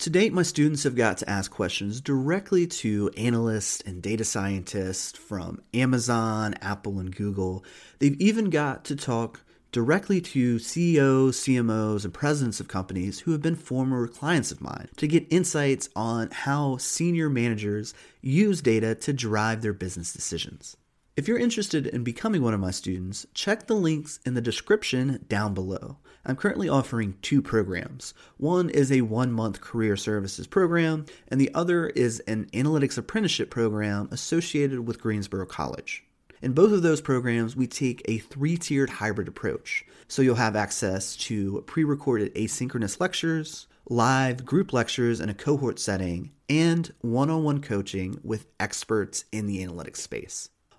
To date, my students have got to ask questions directly to analysts and data scientists from Amazon, Apple, and Google. They've even got to talk directly to CEOs, CMOs, and presidents of companies who have been former clients of mine to get insights on how senior managers use data to drive their business decisions. If you're interested in becoming one of my students, check the links in the description down below. I'm currently offering two programs. One is a one month career services program, and the other is an analytics apprenticeship program associated with Greensboro College. In both of those programs, we take a three tiered hybrid approach. So you'll have access to pre recorded asynchronous lectures, live group lectures in a cohort setting, and one on one coaching with experts in the analytics space.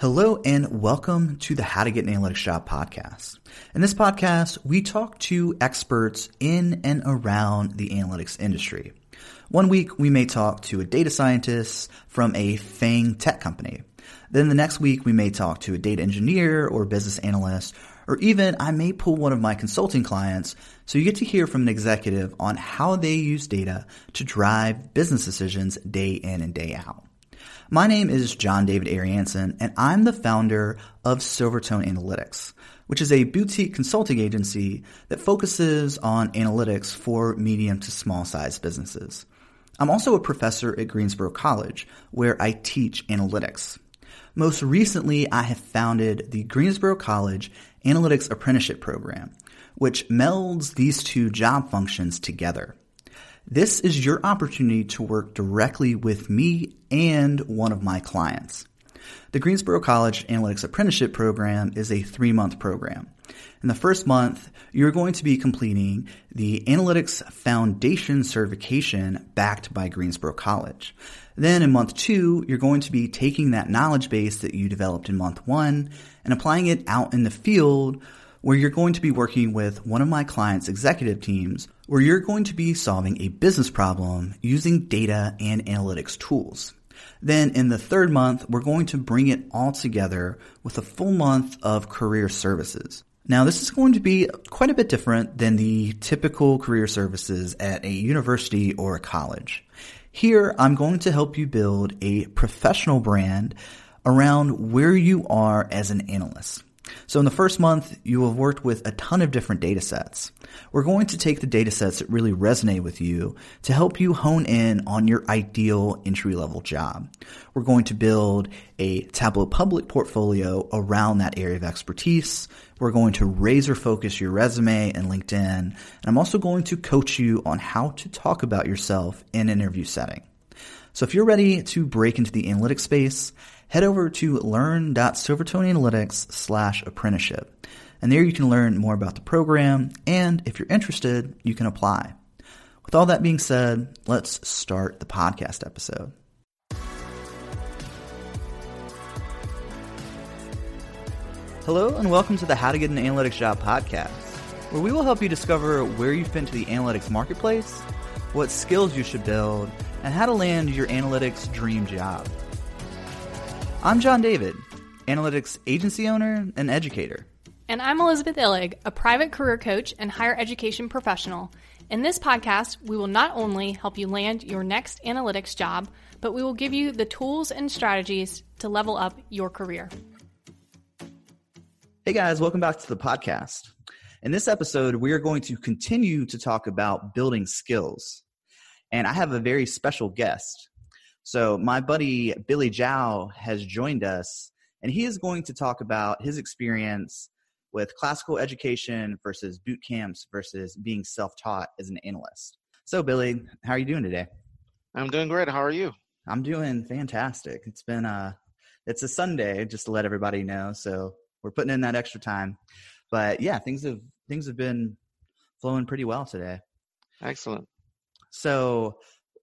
Hello and welcome to the How to Get an Analytics Job podcast. In this podcast, we talk to experts in and around the analytics industry. One week, we may talk to a data scientist from a FANG tech company. Then the next week, we may talk to a data engineer or business analyst, or even I may pull one of my consulting clients so you get to hear from an executive on how they use data to drive business decisions day in and day out. My name is John David Ariansen, and I'm the founder of Silvertone Analytics, which is a boutique consulting agency that focuses on analytics for medium to small sized businesses. I'm also a professor at Greensboro College, where I teach analytics. Most recently, I have founded the Greensboro College Analytics Apprenticeship Program, which melds these two job functions together. This is your opportunity to work directly with me and one of my clients. The Greensboro College Analytics Apprenticeship Program is a three month program. In the first month, you're going to be completing the Analytics Foundation certification backed by Greensboro College. Then in month two, you're going to be taking that knowledge base that you developed in month one and applying it out in the field where you're going to be working with one of my clients' executive teams, where you're going to be solving a business problem using data and analytics tools. Then in the third month, we're going to bring it all together with a full month of career services. Now, this is going to be quite a bit different than the typical career services at a university or a college. Here, I'm going to help you build a professional brand around where you are as an analyst. So in the first month, you will have worked with a ton of different data sets. We're going to take the data sets that really resonate with you to help you hone in on your ideal entry level job. We're going to build a Tableau Public portfolio around that area of expertise. We're going to razor focus your resume and LinkedIn. And I'm also going to coach you on how to talk about yourself in an interview setting. So if you're ready to break into the analytics space, head over to learn.silvertoneanalytics slash apprenticeship. And there you can learn more about the program, and if you're interested, you can apply. With all that being said, let's start the podcast episode. Hello, and welcome to the How to Get an Analytics Job podcast, where we will help you discover where you fit into the analytics marketplace, what skills you should build, and how to land your analytics dream job. I'm John David, analytics agency owner and educator. And I'm Elizabeth Illig, a private career coach and higher education professional. In this podcast, we will not only help you land your next analytics job, but we will give you the tools and strategies to level up your career. Hey guys, welcome back to the podcast. In this episode, we are going to continue to talk about building skills. And I have a very special guest. So my buddy Billy Zhao has joined us and he is going to talk about his experience with classical education versus boot camps versus being self taught as an analyst. So, Billy, how are you doing today? I'm doing great. How are you? I'm doing fantastic. It's been a it's a Sunday, just to let everybody know. So we're putting in that extra time. But yeah, things have things have been flowing pretty well today. Excellent. So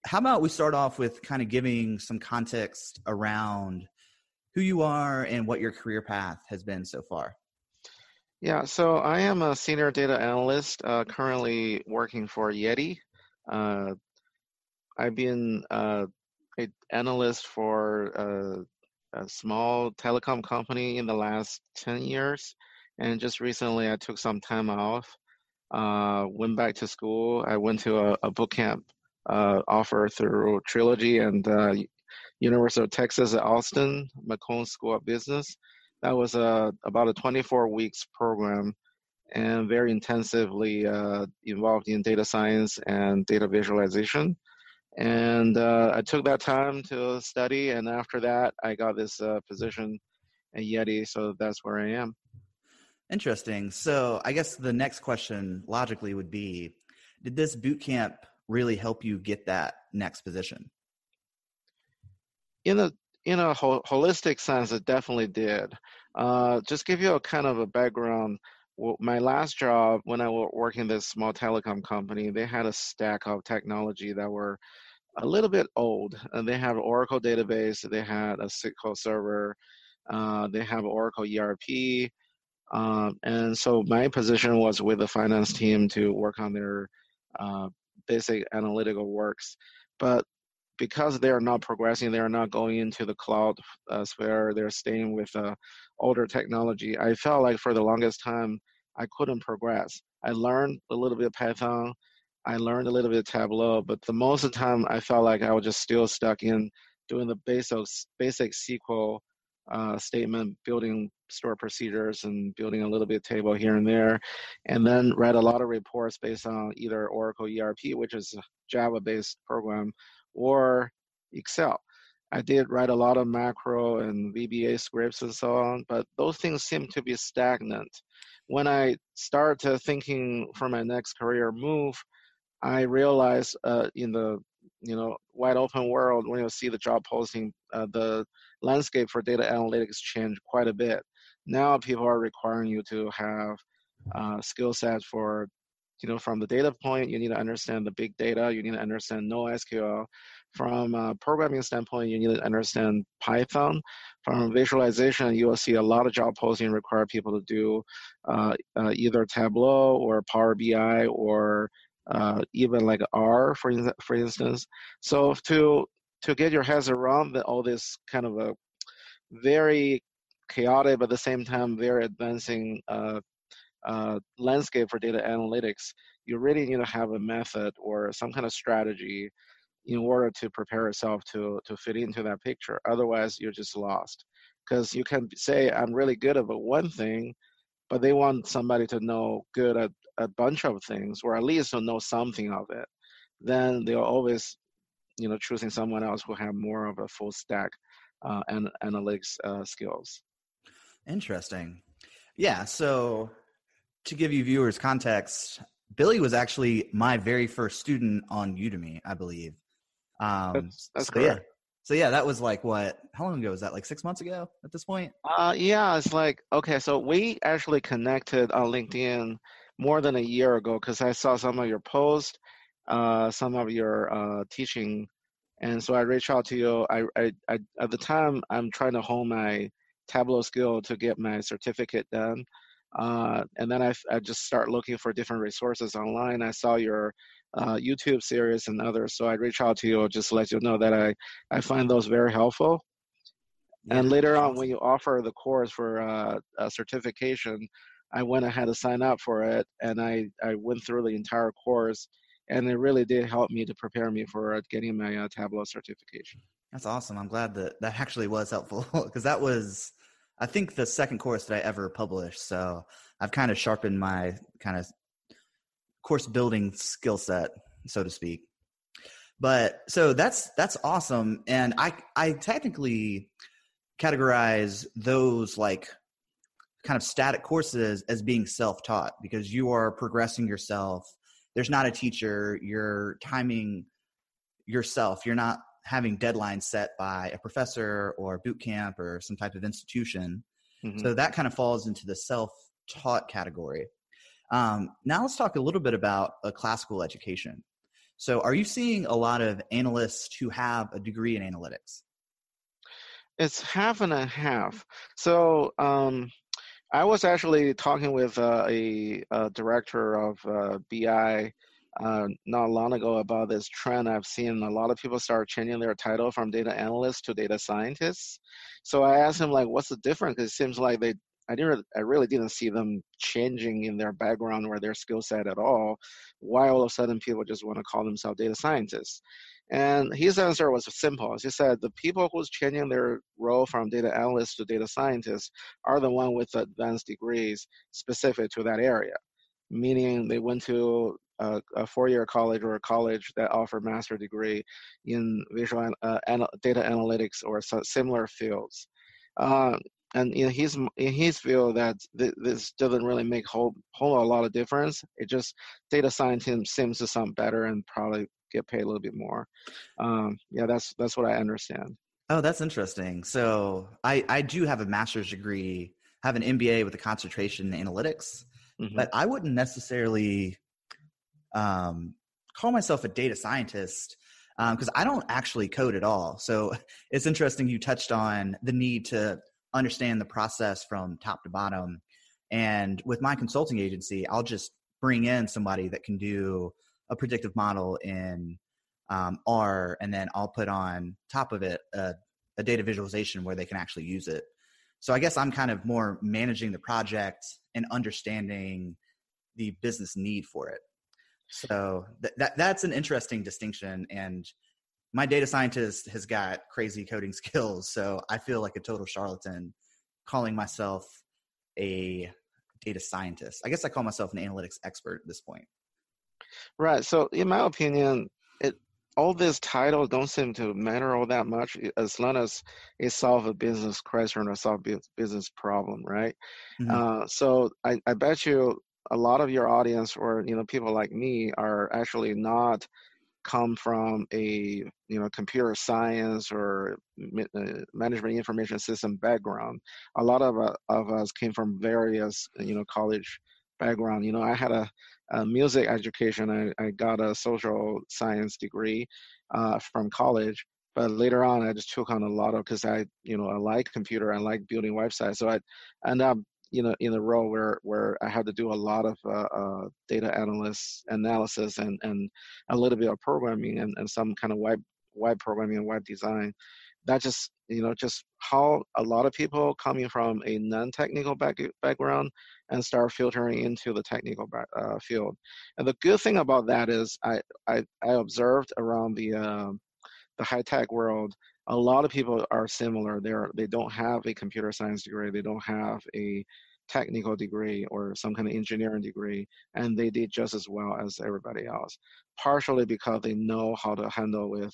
how about we start off with kind of giving some context around who you are and what your career path has been so far? Yeah, so I am a senior data analyst, uh, currently working for Yeti. Uh, I've been uh, an analyst for a, a, small telecom company in the last 10 years. And just recently, I took some time off, uh, went back to school. I went to a, a boot camp uh, offer through Trilogy and uh, University of Texas at Austin, McCombs School of Business. That was a, about a 24 weeks program and very intensively uh, involved in data science and data visualization. And uh, I took that time to study, and after that, I got this uh, position at Yeti, so that's where I am. Interesting. So I guess the next question logically would be Did this boot camp really help you get that next position? In a in a ho- holistic sense, it definitely did. Uh, just give you a kind of a background. My last job, when I was working this small telecom company, they had a stack of technology that were a little bit old. And they have Oracle database, they had a SQL server, uh, they have Oracle ERP. Um, and so my position was with the finance team to work on their uh, basic analytical works. But because they are not progressing, they are not going into the cloud uh, sphere, they're staying with uh, older technology. I felt like for the longest time, I couldn't progress. I learned a little bit of Python, I learned a little bit of Tableau, but the most of the time I felt like I was just still stuck in doing the basic basic SQL uh, statement, building store procedures and building a little bit of table here and there, and then write a lot of reports based on either Oracle ERP, which is a Java-based program, or Excel. I did write a lot of macro and VBA scripts and so on, but those things seem to be stagnant. When I started thinking for my next career move, I realized uh, in the you know wide open world when you see the job posting, uh, the landscape for data analytics changed quite a bit. Now people are requiring you to have uh, skill sets for you know from the data point you need to understand the big data you need to understand NoSQL from a programming standpoint you need to understand python from visualization you will see a lot of job posting require people to do uh, uh, either tableau or power bi or uh, even like R, for for instance. So to to get your heads around the, all this kind of a very chaotic but at the same time very advancing uh, uh, landscape for data analytics, you really need to have a method or some kind of strategy in order to prepare yourself to to fit into that picture. Otherwise, you're just lost. Because you can say I'm really good at one thing, but they want somebody to know good at a bunch of things, or at least to know something of it, then they're always, you know, choosing someone else who have more of a full stack uh, and analytics uh, skills. Interesting. Yeah. So to give you viewers context, Billy was actually my very first student on Udemy, I believe. Um, that's, that's so correct. Yeah. So yeah, that was like what? How long ago was that? Like six months ago at this point? Uh, yeah, it's like okay. So we actually connected on LinkedIn more than a year ago because I saw some of your posts, uh, some of your uh, teaching, and so I reached out to you. I, I, I, at the time I'm trying to hone my Tableau skill to get my certificate done, uh, and then I, I just start looking for different resources online. I saw your uh, YouTube series and others, so I reach out to you just to let you know that I I find those very helpful. Yeah, and later on, when you offer the course for uh, a certification, I went ahead to sign up for it, and I I went through the entire course, and it really did help me to prepare me for getting my uh, Tableau certification. That's awesome. I'm glad that that actually was helpful because that was, I think, the second course that I ever published. So I've kind of sharpened my kind of course building skill set, so to speak. But so that's that's awesome, and I I technically categorize those like kind of static courses as being self-taught because you are progressing yourself there's not a teacher you're timing yourself you're not having deadlines set by a professor or boot camp or some type of institution. Mm-hmm. so that kind of falls into the self-taught category. Um, now let's talk a little bit about a classical education. So are you seeing a lot of analysts who have a degree in analytics? It's half and a half. So um, I was actually talking with uh, a, a, director of uh, BI uh, not long ago about this trend I've seen. A lot of people start changing their title from data analyst to data scientists. So I asked him like, what's the difference? Because it seems like they, I didn't, I really didn't see them changing in their background or their skill set at all. Why all of a sudden people just want to call themselves data scientists? And his answer was simple. He said the people who's changing their role from data analyst to data scientist are the one with advanced degrees specific to that area, meaning they went to a, a four-year college or a college that offer master degree in visual uh, anal- data analytics or similar fields. Uh, and in his in his view that th- this doesn't really make whole whole a lot of difference. It just data science seems to sound better and probably get paid a little bit more. Um, yeah, that's that's what I understand. Oh, that's interesting. So I I do have a master's degree, have an MBA with a concentration in analytics, mm-hmm. but I wouldn't necessarily um, call myself a data scientist because um, I don't actually code at all. So it's interesting you touched on the need to understand the process from top to bottom. And with my consulting agency, I'll just bring in somebody that can do a predictive model in um, R, and then I'll put on top of it a, a data visualization where they can actually use it. So I guess I'm kind of more managing the project and understanding the business need for it. So th- that that's an interesting distinction. And my data scientist has got crazy coding skills, so I feel like a total charlatan calling myself a data scientist. I guess I call myself an analytics expert at this point. Right. So, in my opinion, it all these titles don't seem to matter all that much as long as it solve a business question or solve a business problem, right? Mm-hmm. Uh, so, I, I bet you a lot of your audience or you know people like me are actually not come from a you know computer science or uh, management information system background. A lot of, uh, of us came from various you know college background. You know i had a uh, music education. I, I got a social science degree uh, from college, but later on I just took on a lot of because I you know I like computer, I like building websites, so I end up you know in a role where where I had to do a lot of uh, uh, data analysis analysis and and a little bit of programming and, and some kind of web web programming and web design. That just you know just how a lot of people coming from a non-technical back, background and start filtering into the technical back, uh, field. And the good thing about that is i i, I observed around the uh, the high-tech world a lot of people are similar. They're they don't have a computer science degree they don't have a technical degree or some kind of engineering degree and they did just as well as everybody else partially because they know how to handle with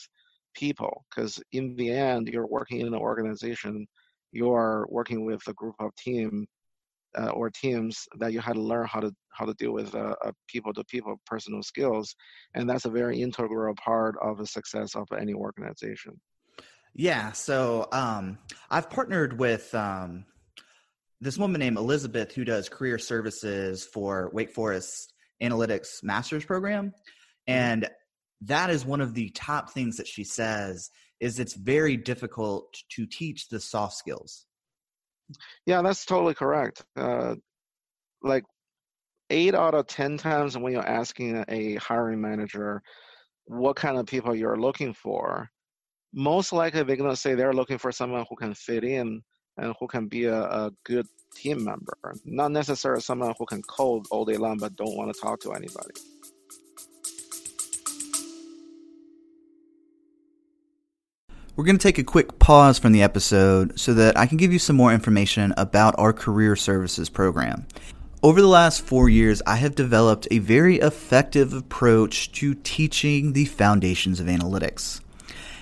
people because in the end you're working in an organization you're working with a group of team uh, or teams that you had to learn how to how to deal with uh, people to people personal skills and that's a very integral part of the success of any organization yeah so um, i've partnered with um, this woman named elizabeth who does career services for wake forest analytics master's program mm-hmm. and that is one of the top things that she says is it's very difficult to teach the soft skills yeah that's totally correct uh, like eight out of ten times when you're asking a hiring manager what kind of people you're looking for most likely they're going to say they're looking for someone who can fit in and who can be a, a good team member not necessarily someone who can code all day long but don't want to talk to anybody We're going to take a quick pause from the episode so that I can give you some more information about our career services program. Over the last four years, I have developed a very effective approach to teaching the foundations of analytics.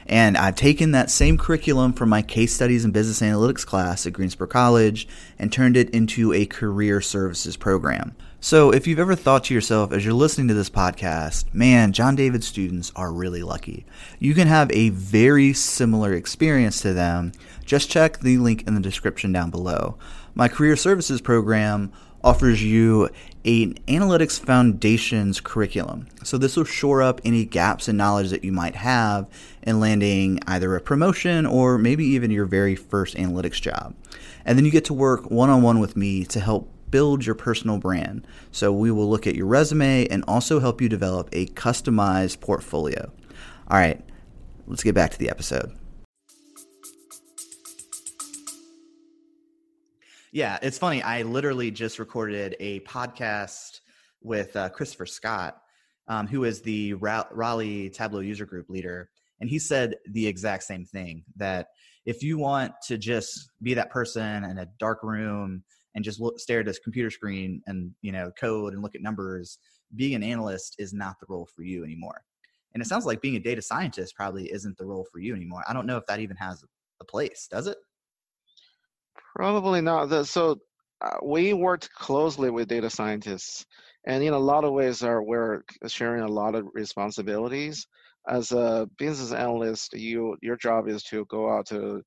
And I've taken that same curriculum from my case studies and business analytics class at Greensboro College and turned it into a career services program. So, if you've ever thought to yourself as you're listening to this podcast, man, John David students are really lucky. You can have a very similar experience to them. Just check the link in the description down below. My career services program offers you an analytics foundations curriculum. So this will shore up any gaps in knowledge that you might have in landing either a promotion or maybe even your very first analytics job. And then you get to work one on one with me to help build your personal brand. So we will look at your resume and also help you develop a customized portfolio. All right, let's get back to the episode. Yeah, it's funny. I literally just recorded a podcast with uh, Christopher Scott, um, who is the Raleigh Tableau user group leader. And he said the exact same thing that if you want to just be that person in a dark room and just look, stare at this computer screen and you know code and look at numbers, being an analyst is not the role for you anymore. And it sounds like being a data scientist probably isn't the role for you anymore. I don't know if that even has a place, does it? Probably not. So uh, we worked closely with data scientists, and in a lot of ways, are we're sharing a lot of responsibilities. As a business analyst, you your job is to go out to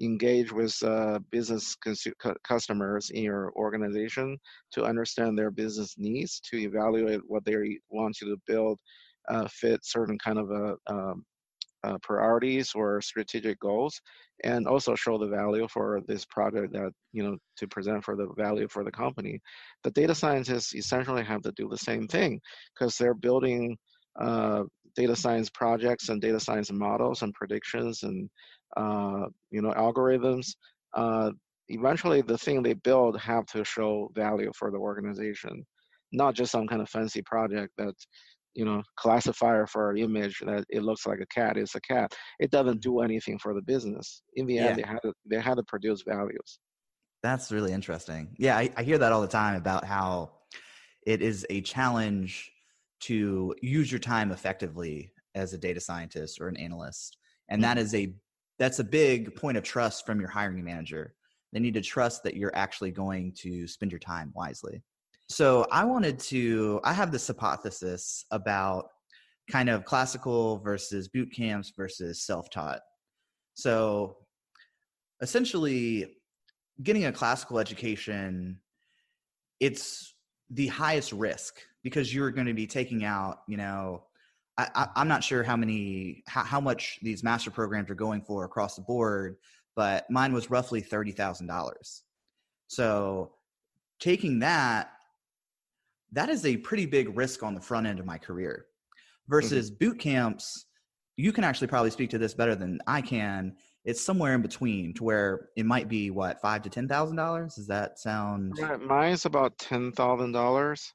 engage with uh, business consu- customers in your organization to understand their business needs, to evaluate what they want you to build, uh, fit certain kind of a um, uh, priorities or strategic goals and also show the value for this project that you know to present for the value for the company. The data scientists essentially have to do the same thing because they're building uh, data science projects and data science models and predictions and uh, you know algorithms uh, eventually the thing they build have to show value for the organization not just some kind of fancy project that you know classifier for an image that it looks like a cat is a cat. It doesn't do anything for the business. In the end yeah. they had to they had to produce values. That's really interesting. Yeah I, I hear that all the time about how it is a challenge to use your time effectively as a data scientist or an analyst and mm-hmm. that is a that's a big point of trust from your hiring manager. They need to trust that you're actually going to spend your time wisely so I wanted to, I have this hypothesis about kind of classical versus boot camps versus self taught. So essentially, getting a classical education, it's the highest risk because you're going to be taking out, you know, I, am not sure how many, how, how much these master programs are going for across the board, but mine was roughly $30,000. So taking that that is a pretty big risk on the front end of my career versus mm-hmm. boot camps. You can actually probably speak to this better than i can. It's somewhere in between to where it might be what five to ten thousand dollars? Does that sound right, mine's about ten thousand dollars.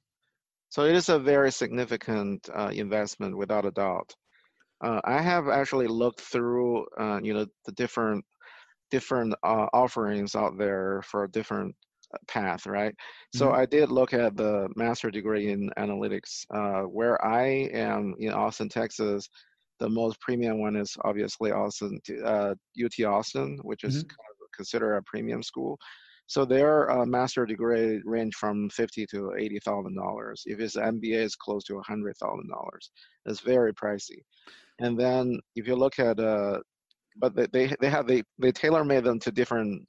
So it is a very significant uh, investment without a doubt. Uh, i have actually looked through uh, you know the different different uh, offerings out there for different path, right? So mm-hmm. I did look at the master degree in analytics. Uh, where I am in Austin, Texas, the most premium one is obviously Austin, uh, UT Austin, which is mm-hmm. kind of considered a premium school. So their uh, master degree range from fifty to eighty thousand dollars. If it's MBA, it's close to a hundred thousand dollars. It's very pricey. And then if you look at uh, but they they have they they tailor made them to different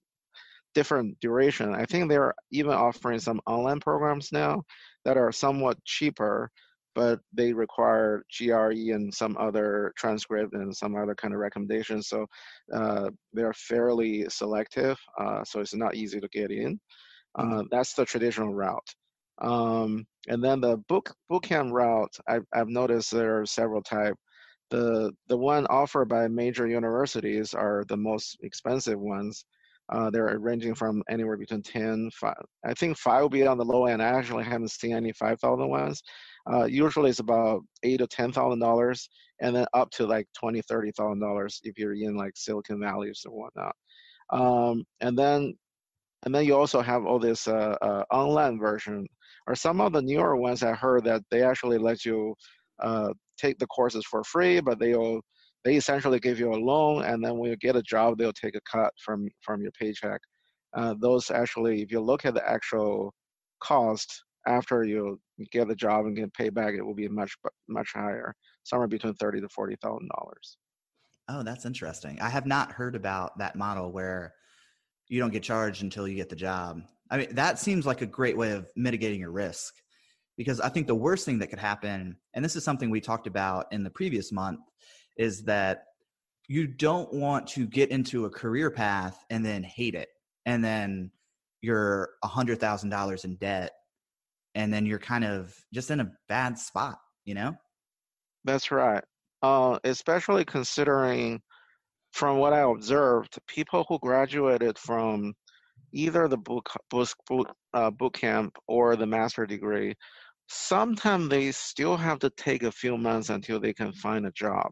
different duration. I think they're even offering some online programs now that are somewhat cheaper, but they require GRE and some other transcript and some other kind of recommendations. So uh, they're fairly selective, uh, so it's not easy to get in. Uh, that's the traditional route. Um, and then the book bootcamp route, I've, I've noticed there are several types. The the one offered by major universities are the most expensive ones uh, they're ranging from anywhere between 10, 5. I think 5 will be on the low end. I actually haven't seen any 5,000 ones. Uh, usually it's about eight to ten thousand dollars, and then up to like twenty, thirty thousand dollars if you're in like Silicon Valley or whatnot. Um, and then, and then you also have all this uh, uh, online version, or some of the newer ones. I heard that they actually let you uh, take the courses for free, but they'll they essentially give you a loan, and then when you get a job, they'll take a cut from from your paycheck. Uh, those actually, if you look at the actual cost after you get the job and get paid back, it will be much much higher, somewhere between thirty to forty thousand dollars. Oh, that's interesting. I have not heard about that model where you don't get charged until you get the job. I mean, that seems like a great way of mitigating your risk because I think the worst thing that could happen, and this is something we talked about in the previous month, is that you don't want to get into a career path and then hate it. And then you're a hundred thousand dollars in debt and then you're kind of just in a bad spot, you know? That's right. Uh, especially considering from what I observed, people who graduated from either the book, book, uh, boot camp or the master degree, sometimes they still have to take a few months until they can find a job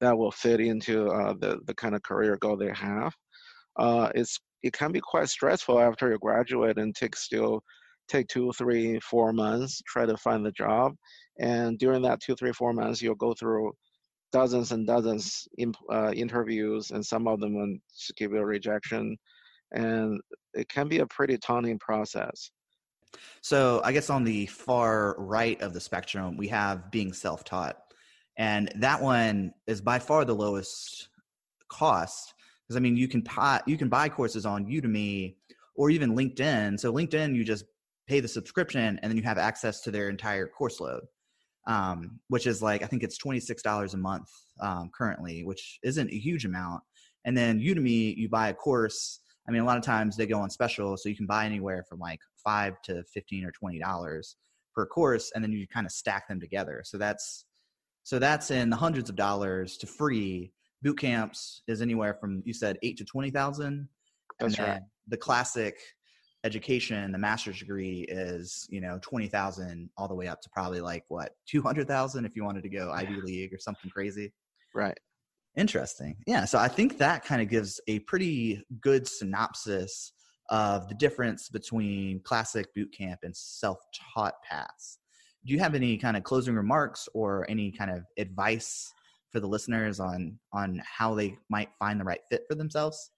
that will fit into uh, the, the kind of career goal they have. Uh, it's it can be quite stressful after you graduate and take still take two, three, four months try to find the job, and during that two, three, four months you'll go through dozens and dozens in, uh, interviews, and some of them will give you a rejection, and it can be a pretty taunting process. So I guess on the far right of the spectrum, we have being self-taught, and that one is by far the lowest cost because I mean you can buy you can buy courses on Udemy or even LinkedIn. So LinkedIn, you just pay the subscription and then you have access to their entire course load, um, which is like I think it's twenty six dollars a month um, currently, which isn't a huge amount. And then Udemy, you buy a course. I mean, a lot of times they go on special, so you can buy anywhere from like five to fifteen or twenty dollars per course, and then you kind of stack them together. So that's so that's in the hundreds of dollars to free. Boot camps is anywhere from you said eight to twenty thousand. That's right. The classic education, the master's degree is you know twenty thousand all the way up to probably like what two hundred thousand if you wanted to go Ivy League or something crazy. Right. Interesting. Yeah. So I think that kind of gives a pretty good synopsis of the difference between classic boot camp and self-taught paths do you have any kind of closing remarks or any kind of advice for the listeners on on how they might find the right fit for themselves?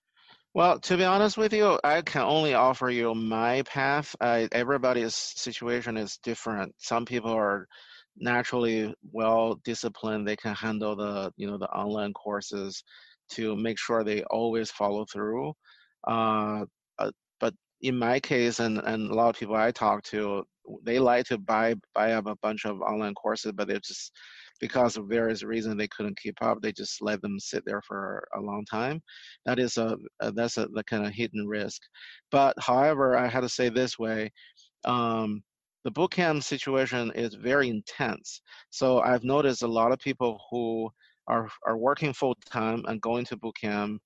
Well, to be honest with you, I can only offer you my path. I, everybody's situation is different. Some people are naturally well disciplined; they can handle the you know the online courses to make sure they always follow through. Uh, uh but in my case, and and a lot of people I talk to, they like to buy buy up a bunch of online courses, but they just because of various reasons they couldn't keep up. They just let them sit there for a long time. That is a, a that's a the kind of hidden risk. But however, I had to say this way. Um, the bootcamp situation is very intense. So I've noticed a lot of people who are are working full time and going to bootcamp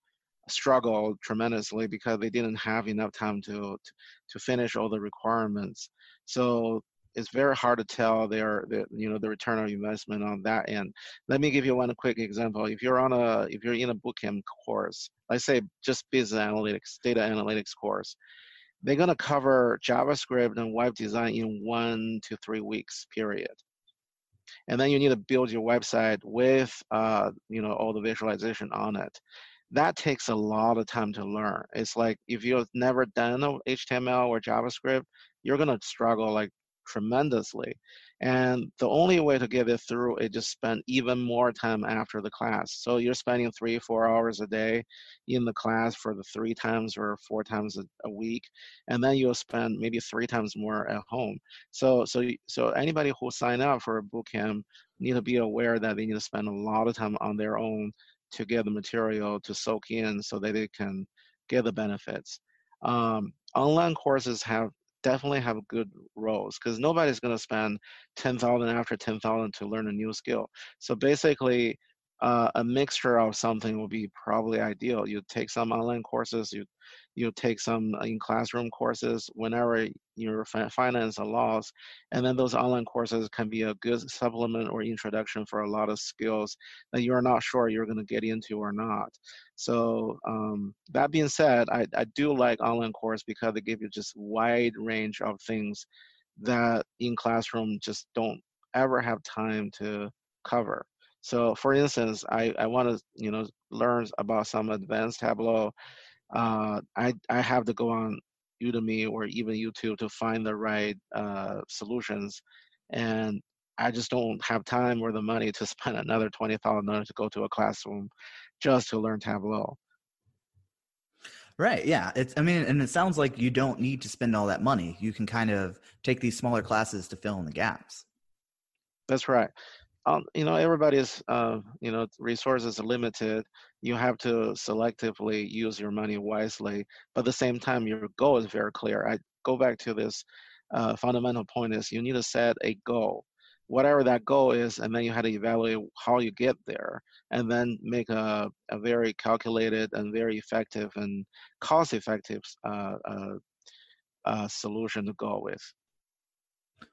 struggle tremendously because they didn't have enough time to, to, to finish all the requirements. So it's very hard to tell their, their you know the return on investment on that end. Let me give you one quick example. If you're on a if you're in a bootcamp course, let's say just business analytics, data analytics course, they're gonna cover JavaScript and web design in one to three weeks period. And then you need to build your website with uh, you know all the visualization on it that takes a lot of time to learn. It's like if you've never done HTML or JavaScript, you're gonna struggle like tremendously. And the only way to get it through is just spend even more time after the class. So you're spending three, four hours a day in the class for the three times or four times a, a week, and then you'll spend maybe three times more at home. So so so anybody who sign up for a bootcamp need to be aware that they need to spend a lot of time on their own to get the material to soak in so that they can get the benefits. Um, online courses have definitely have good roles because nobody's going to spend 10,000 after 10,000 to learn a new skill. So basically, uh, a mixture of something will be probably ideal. You take some online courses, you you take some in classroom courses whenever you're finance and laws, and then those online courses can be a good supplement or introduction for a lot of skills that you're not sure you're going to get into or not. So um, that being said, I, I do like online course because they give you just wide range of things that in classroom just don't ever have time to cover. So, for instance, I, I want to you know learn about some advanced Tableau. Uh, I I have to go on Udemy or even YouTube to find the right uh, solutions, and I just don't have time or the money to spend another twenty thousand dollars to go to a classroom just to learn Tableau. Right. Yeah. It's. I mean, and it sounds like you don't need to spend all that money. You can kind of take these smaller classes to fill in the gaps. That's right. Um, you know, everybody's uh, you know resources are limited. You have to selectively use your money wisely, but at the same time, your goal is very clear. I go back to this uh, fundamental point: is you need to set a goal whatever that goal is, and then you had to evaluate how you get there, and then make a, a very calculated and very effective and cost-effective uh, uh, uh, solution to go with.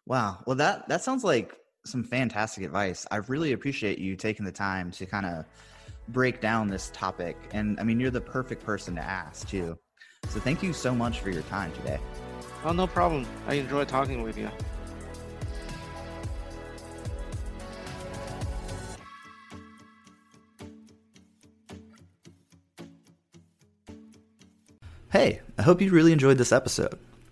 Wow. Well, that that sounds like some fantastic advice. I really appreciate you taking the time to kind of break down this topic, and I mean, you're the perfect person to ask too. So thank you so much for your time today. Oh, no problem. I enjoy talking with you. Hey, I hope you really enjoyed this episode.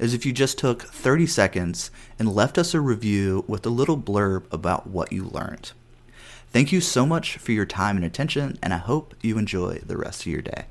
is if you just took 30 seconds and left us a review with a little blurb about what you learned. Thank you so much for your time and attention, and I hope you enjoy the rest of your day.